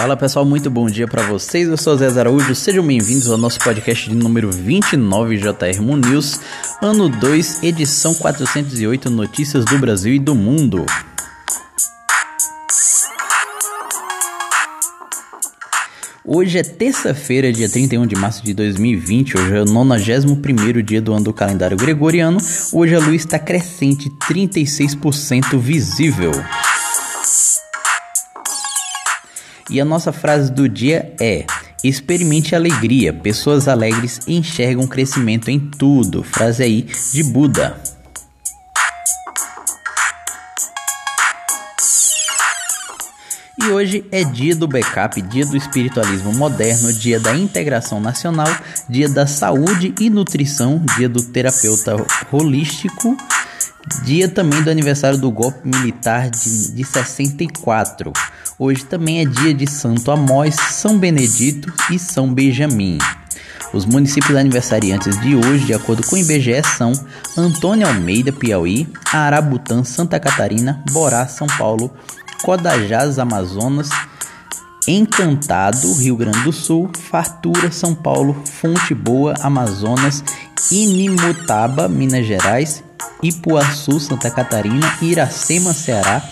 Fala pessoal, muito bom dia para vocês. Eu sou Zé Araújo. Sejam bem-vindos ao nosso podcast de número 29 JR News, ano 2, edição 408, notícias do Brasil e do mundo. Hoje é terça-feira, dia 31 de março de 2020. Hoje é o 91 dia do ano do calendário gregoriano. Hoje a luz está crescente, 36% visível. E a nossa frase do dia é: Experimente alegria. Pessoas alegres enxergam crescimento em tudo. Frase aí de Buda. E hoje é dia do backup, dia do espiritualismo moderno, dia da integração nacional, dia da saúde e nutrição, dia do terapeuta holístico, dia também do aniversário do golpe militar de, de 64. Hoje também é dia de Santo Amós, São Benedito e São Benjamin. Os municípios aniversariantes de hoje, de acordo com o IBGE, são Antônio Almeida, Piauí, Arabutã, Santa Catarina, Borá, São Paulo, Codajás, Amazonas, Encantado, Rio Grande do Sul, Fartura, São Paulo, Fonte Boa, Amazonas, Inimutaba, Minas Gerais, Ipuaçu, Santa Catarina, Iracema, Ceará,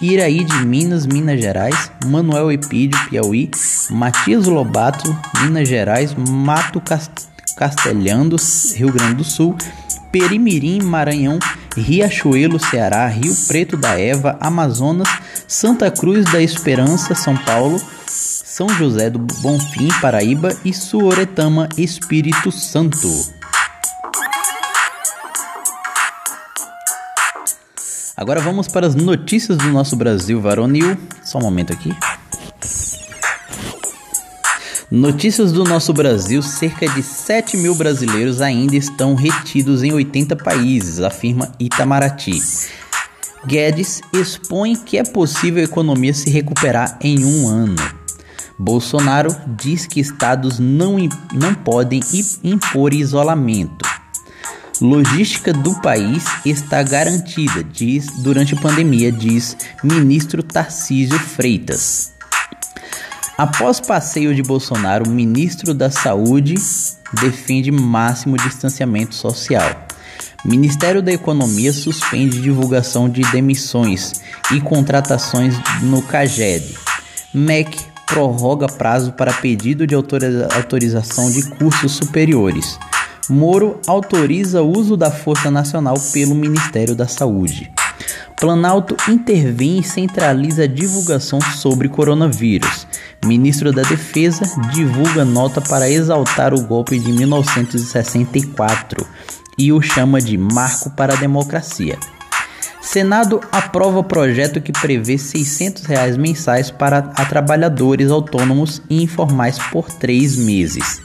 Iraí de Minas, Minas Gerais, Manuel Epídio, Piauí, Matias Lobato, Minas Gerais, Mato Castelhando, Rio Grande do Sul, Perimirim, Maranhão, Riachuelo, Ceará, Rio Preto da Eva, Amazonas, Santa Cruz da Esperança, São Paulo, São José do Bonfim, Paraíba e Suoretama, Espírito Santo. Agora vamos para as notícias do nosso Brasil varonil. Só um momento aqui. Notícias do nosso Brasil: cerca de 7 mil brasileiros ainda estão retidos em 80 países, afirma Itamaraty. Guedes expõe que é possível a economia se recuperar em um ano. Bolsonaro diz que estados não, não podem impor isolamento. Logística do país está garantida, diz durante a pandemia, diz ministro Tarcísio Freitas. Após passeio de Bolsonaro, o ministro da Saúde defende máximo distanciamento social. Ministério da Economia suspende divulgação de demissões e contratações no CAGED. MEC prorroga prazo para pedido de autorização de cursos superiores. Moro autoriza o uso da Força Nacional pelo Ministério da Saúde. Planalto intervém e centraliza a divulgação sobre coronavírus. Ministro da Defesa divulga nota para exaltar o golpe de 1964 e o chama de marco para a democracia. Senado aprova projeto que prevê 600 reais mensais para trabalhadores autônomos e informais por três meses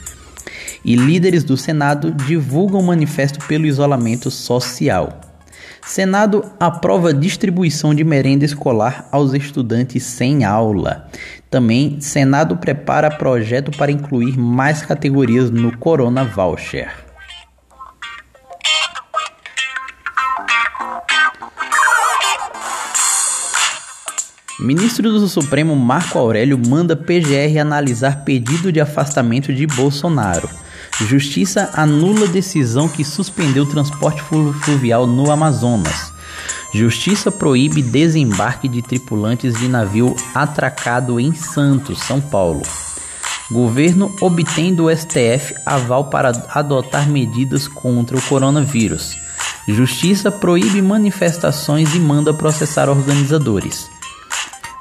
e líderes do Senado divulgam manifesto pelo isolamento social. Senado aprova distribuição de merenda escolar aos estudantes sem aula. Também, Senado prepara projeto para incluir mais categorias no Corona Voucher. Ministro do Supremo Marco Aurélio manda PGR analisar pedido de afastamento de Bolsonaro. Justiça anula decisão que suspendeu transporte fluvial no Amazonas. Justiça proíbe desembarque de tripulantes de navio atracado em Santos, São Paulo. Governo obtém do STF aval para adotar medidas contra o coronavírus. Justiça proíbe manifestações e manda processar organizadores.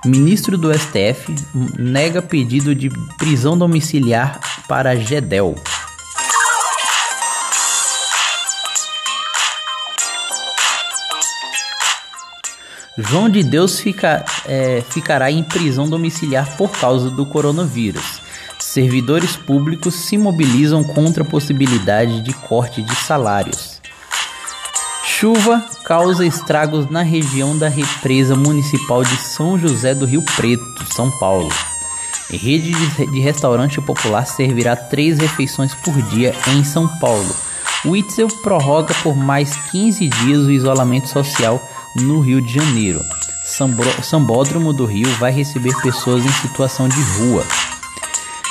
Ministro do STF nega pedido de prisão domiciliar para Gedel. João de Deus fica, é, ficará em prisão domiciliar por causa do coronavírus. Servidores públicos se mobilizam contra a possibilidade de corte de salários. Chuva causa estragos na região da represa municipal de São José do Rio Preto, São Paulo. Rede de restaurante popular servirá três refeições por dia em São Paulo. O prorroga por mais 15 dias o isolamento social no Rio de Janeiro. Sambódromo do Rio vai receber pessoas em situação de rua.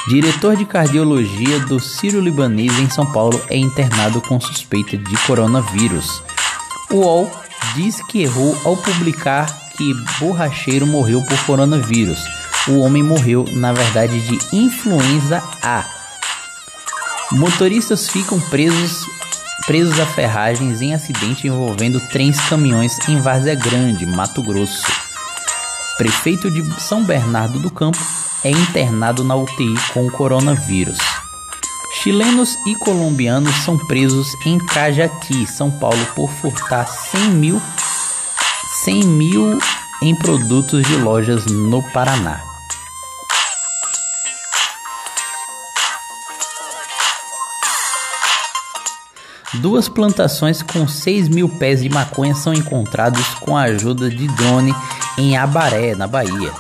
Diretor de cardiologia do Ciro Libanês em São Paulo é internado com suspeita de coronavírus. O UOL diz que errou ao publicar que borracheiro morreu por coronavírus. O homem morreu, na verdade, de influenza A. Motoristas ficam presos presos a ferragens em acidente envolvendo trens caminhões em Várzea Grande, Mato Grosso. Prefeito de São Bernardo do Campo é internado na UTI com coronavírus. Chilenos e colombianos são presos em Cajati, São Paulo, por furtar 100 mil, 100 mil em produtos de lojas no Paraná. Duas plantações com 6 mil pés de maconha são encontrados com a ajuda de drone em Abaré, na Bahia.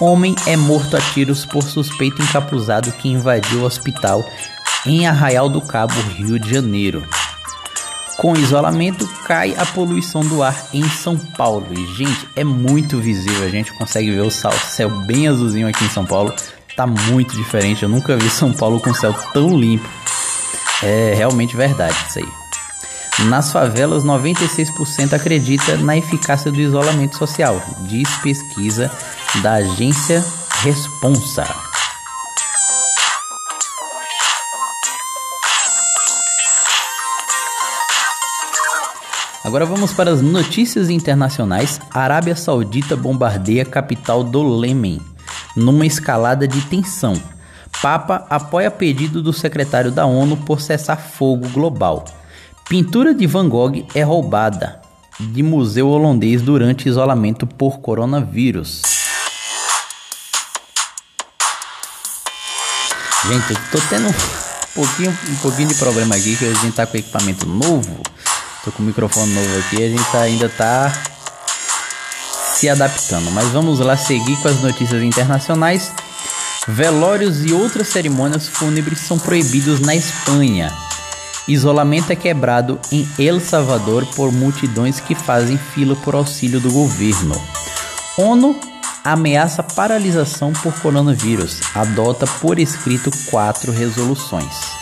Homem é morto a tiros por suspeito encapuzado que invadiu o hospital em Arraial do Cabo, Rio de Janeiro. Com isolamento, cai a poluição do ar em São Paulo. E, gente, é muito visível. A gente consegue ver o céu bem azulzinho aqui em São Paulo. Tá muito diferente. Eu nunca vi São Paulo com céu tão limpo. É realmente verdade isso aí. Nas favelas, 96% acredita na eficácia do isolamento social, diz pesquisa da agência Responsa. Agora vamos para as notícias internacionais. A Arábia Saudita bombardeia a capital do Lêmen numa escalada de tensão. Papa apoia pedido do secretário da ONU por cessar fogo global. Pintura de Van Gogh é roubada de museu holandês durante isolamento por coronavírus. Gente, eu tô tendo um pouquinho, um pouquinho de problema aqui que a gente tá com equipamento novo. Tô com o microfone novo aqui, a gente ainda tá se adaptando. Mas vamos lá seguir com as notícias internacionais. Velórios e outras cerimônias fúnebres são proibidos na Espanha. Isolamento é quebrado em El Salvador por multidões que fazem fila por auxílio do governo. ONU ameaça paralisação por coronavírus. Adota por escrito quatro resoluções.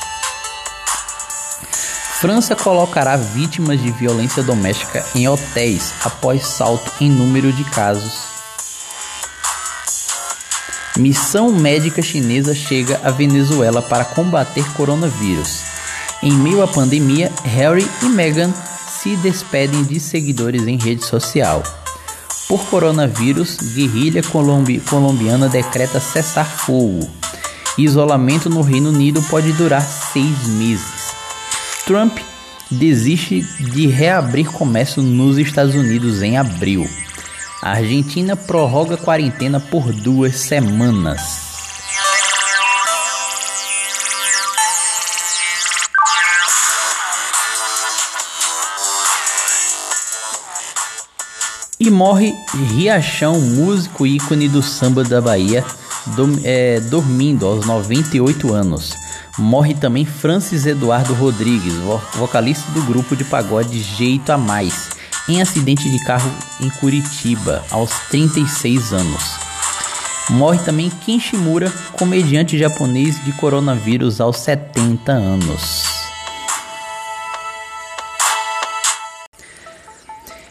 França colocará vítimas de violência doméstica em hotéis após salto em número de casos Missão médica chinesa chega à Venezuela para combater coronavírus. Em meio à pandemia, Harry e Meghan se despedem de seguidores em rede social. Por coronavírus, guerrilha colombi colombiana decreta cessar fogo. Isolamento no Reino Unido pode durar seis meses. Trump desiste de reabrir comércio nos Estados Unidos em abril. A Argentina prorroga quarentena por duas semanas. E morre Riachão, músico ícone do samba da Bahia, do, é, dormindo aos 98 anos. Morre também Francis Eduardo Rodrigues, vocalista do grupo de pagode Jeito a Mais em acidente de carro em Curitiba, aos 36 anos. Morre também Ken Shimura, comediante japonês de coronavírus aos 70 anos.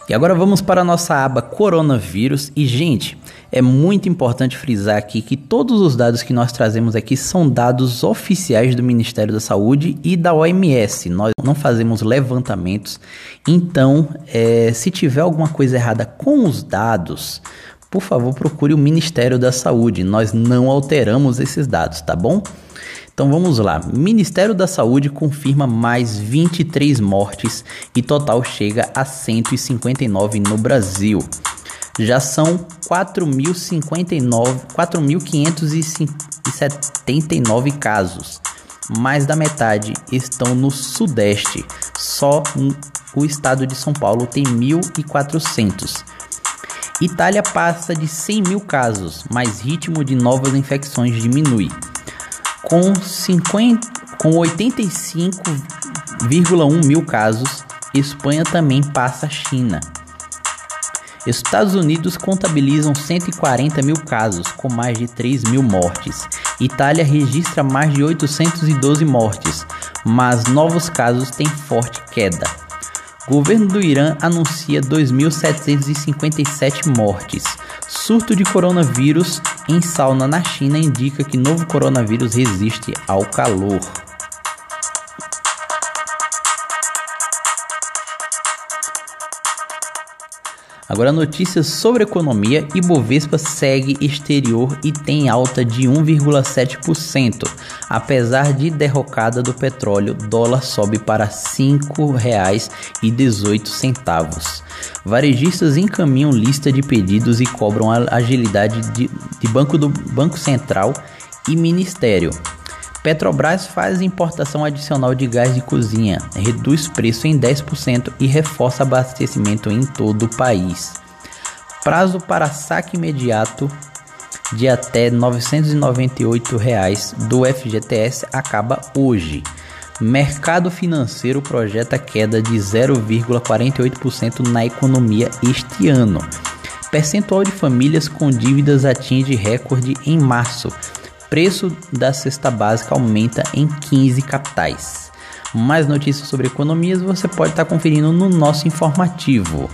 E agora vamos para a nossa aba coronavírus. E, gente, é muito importante frisar aqui que todos os dados que nós trazemos aqui são dados oficiais do Ministério da Saúde e da OMS. Nós não fazemos levantamentos. Então, é, se tiver alguma coisa errada com os dados, por favor, procure o Ministério da Saúde. Nós não alteramos esses dados, tá bom? Então vamos lá. Ministério da Saúde confirma mais 23 mortes e total chega a 159 no Brasil já são 4.579 casos. Mais da metade estão no Sudeste. Só o estado de São Paulo tem 1.400. Itália passa de 100 mil casos, mas ritmo de novas infecções diminui. Com, 50, com 85,1 mil casos, Espanha também passa a China Estados Unidos contabilizam 140 mil casos, com mais de 3 mil mortes. Itália registra mais de 812 mortes, mas novos casos têm forte queda. Governo do Irã anuncia 2.757 mortes. Surto de coronavírus em sauna na China indica que novo coronavírus resiste ao calor. Agora notícias sobre economia: Ibovespa segue exterior e tem alta de 1,7%. Apesar de derrocada do petróleo, dólar sobe para R$ 5,18. Varejistas encaminham lista de pedidos e cobram a agilidade de, de Banco do Banco Central e Ministério. Petrobras faz importação adicional de gás de cozinha, reduz preço em 10% e reforça abastecimento em todo o país. Prazo para saque imediato de até 998 reais do FGTS acaba hoje. Mercado financeiro projeta queda de 0,48% na economia este ano. Percentual de famílias com dívidas atinge recorde em março Preço da cesta básica aumenta em 15 capitais. Mais notícias sobre economias você pode estar conferindo no nosso informativo.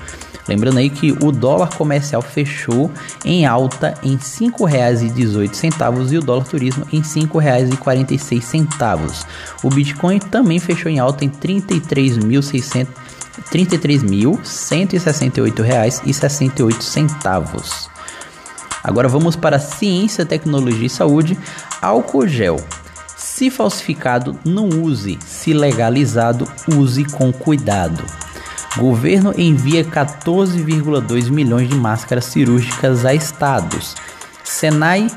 Lembrando aí que o dólar comercial fechou em alta em R$ 5,18 e o dólar turismo em R$ 5,46. O Bitcoin também fechou em alta em R$ 33.168,68. 33.168,68. Agora vamos para ciência, tecnologia e saúde. Álcool gel. Se falsificado, não use. Se legalizado, use com cuidado. Governo envia 14,2 milhões de máscaras cirúrgicas a estados. Senai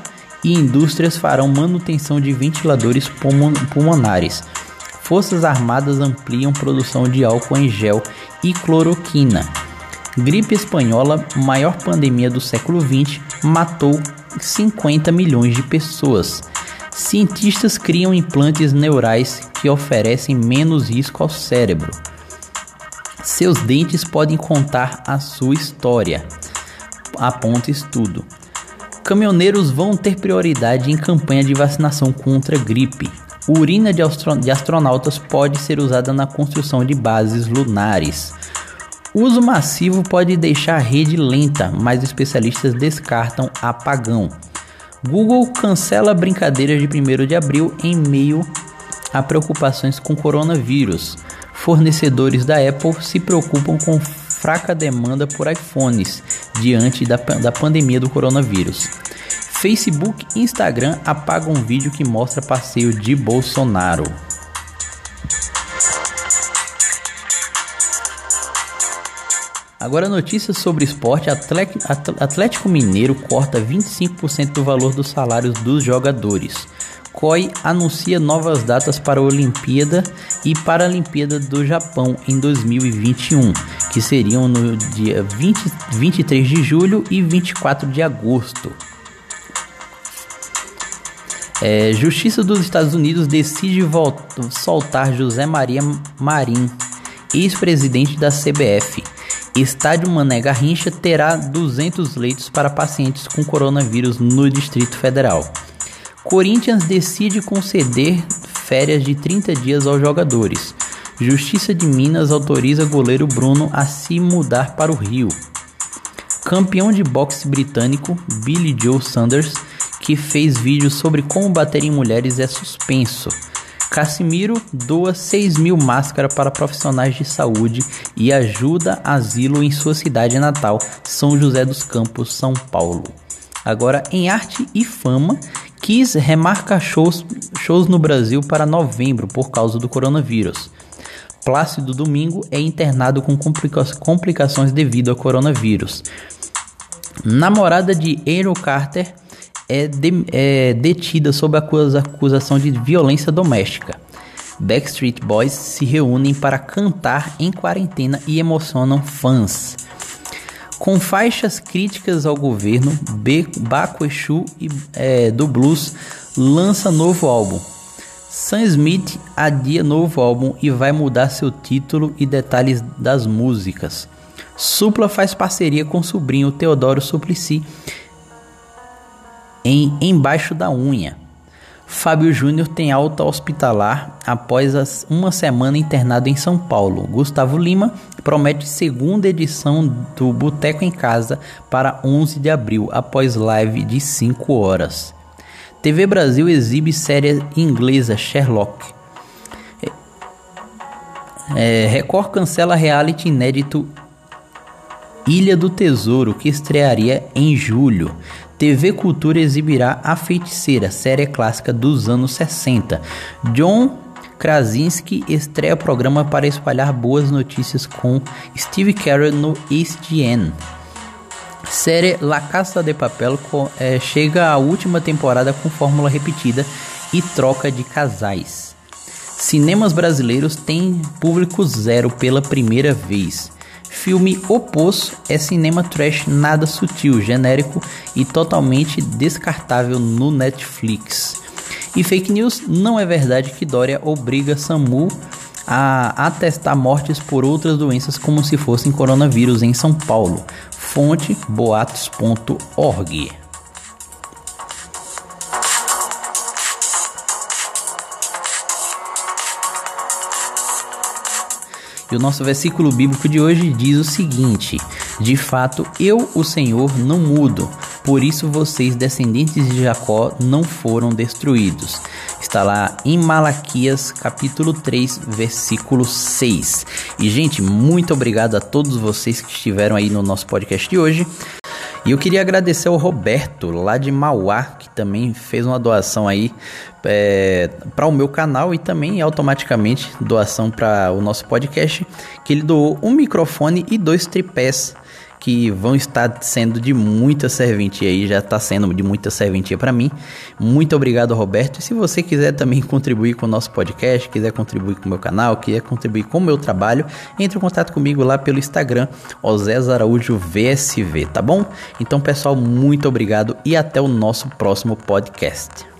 e indústrias farão manutenção de ventiladores pulmonares. Forças Armadas ampliam produção de álcool em gel e cloroquina. Gripe espanhola, maior pandemia do século XX, matou 50 milhões de pessoas. Cientistas criam implantes neurais que oferecem menos risco ao cérebro. Seus dentes podem contar a sua história. Aponta estudo. Caminhoneiros vão ter prioridade em campanha de vacinação contra gripe. Urina de, astronautas pode ser usada na construção de bases lunares. Uso massivo pode deixar a rede lenta, mas especialistas descartam apagão. Google cancela brincadeiras de 1 de abril em meio a preocupações com coronavírus. Fornecedores da Apple se preocupam com fraca demanda por iPhones diante da, da pandemia do coronavírus. Facebook e Instagram apagam um vídeo que mostra passeio de Bolsonaro. Agora notícias sobre esporte, Atlético Mineiro corta 25% do valor dos salários dos jogadores. COI anuncia novas datas para a Olimpíada e Paralimpíada do Japão em 2021, que seriam no dia 20, 23 de julho e 24 de agosto. É, Justiça dos Estados Unidos decide volta, soltar José Maria Marim, ex-presidente da CBF. Estádio Mané Garrincha terá 200 leitos para pacientes com coronavírus no Distrito Federal. Corinthians decide conceder férias de 30 dias aos jogadores. Justiça de Minas autoriza goleiro Bruno a se mudar para o Rio. Campeão de boxe britânico Billy Joe Sanders, que fez vídeos sobre como bater em mulheres, é suspenso. Casimiro doa 6 mil máscaras para profissionais de saúde e ajuda asilo em sua cidade natal, São José dos Campos, São Paulo. Agora, em arte e fama, Kiss remarca shows, shows no Brasil para novembro por causa do coronavírus. Plácido Domingo é internado com complica complicações devido ao coronavírus. Namorada de Aaron Carter é, de, é detida sob acusa, acusação de violência doméstica. Backstreet Boys se reúnem para cantar em quarentena e emocionam fãs. Com faixas críticas ao governo, Baco Exu e, é, do Blues lança novo álbum. Sam Smith adia novo álbum e vai mudar seu título e detalhes das músicas. Supla faz parceria com o sobrinho Teodoro Suplicy em Embaixo da Unha. Fábio Júnior tem alta hospitalar após uma semana internado em São Paulo. Gustavo Lima promete segunda edição do Boteco em Casa para 11 de abril, após live de 5 horas. TV Brasil exibe série inglesa Sherlock. É, Record cancela reality inédito Ilha do Tesouro, que estrearia em julho. TV Cultura exibirá A Feiticeira, série clássica dos anos 60. John Krasinski estreia programa para espalhar boas notícias com Steve Carell no ESPN. Série La Casa de Papel é, chega à última temporada com fórmula repetida e troca de casais. Cinemas brasileiros têm público zero pela primeira vez. Filme O Poço é cinema trash nada sutil, genérico e totalmente descartável no Netflix. E fake news não é verdade que Dória obriga SAMU a atestar mortes por outras doenças como se fossem coronavírus em São Paulo. Fonte boatos.org. E o nosso versículo bíblico de hoje diz o seguinte: De fato, eu, o Senhor, não mudo. Por isso vocês, descendentes de Jacó, não foram destruídos. Está lá em Malaquias, capítulo 3, versículo 6. E, gente, muito obrigado a todos vocês que estiveram aí no nosso podcast de hoje. E eu queria agradecer ao Roberto, lá de Mauá, que também fez uma doação aí é, para o meu canal e também automaticamente doação para o nosso podcast, que ele doou um microfone e dois tripés que vão estar sendo de muita serventia aí, já está sendo de muita serventia para mim. Muito obrigado, Roberto. E se você quiser também contribuir com o nosso podcast, quiser contribuir com o meu canal, quiser contribuir com o meu trabalho, entre em contato comigo lá pelo Instagram, Osés Araújo VSV, tá bom? Então, pessoal, muito obrigado e até o nosso próximo podcast.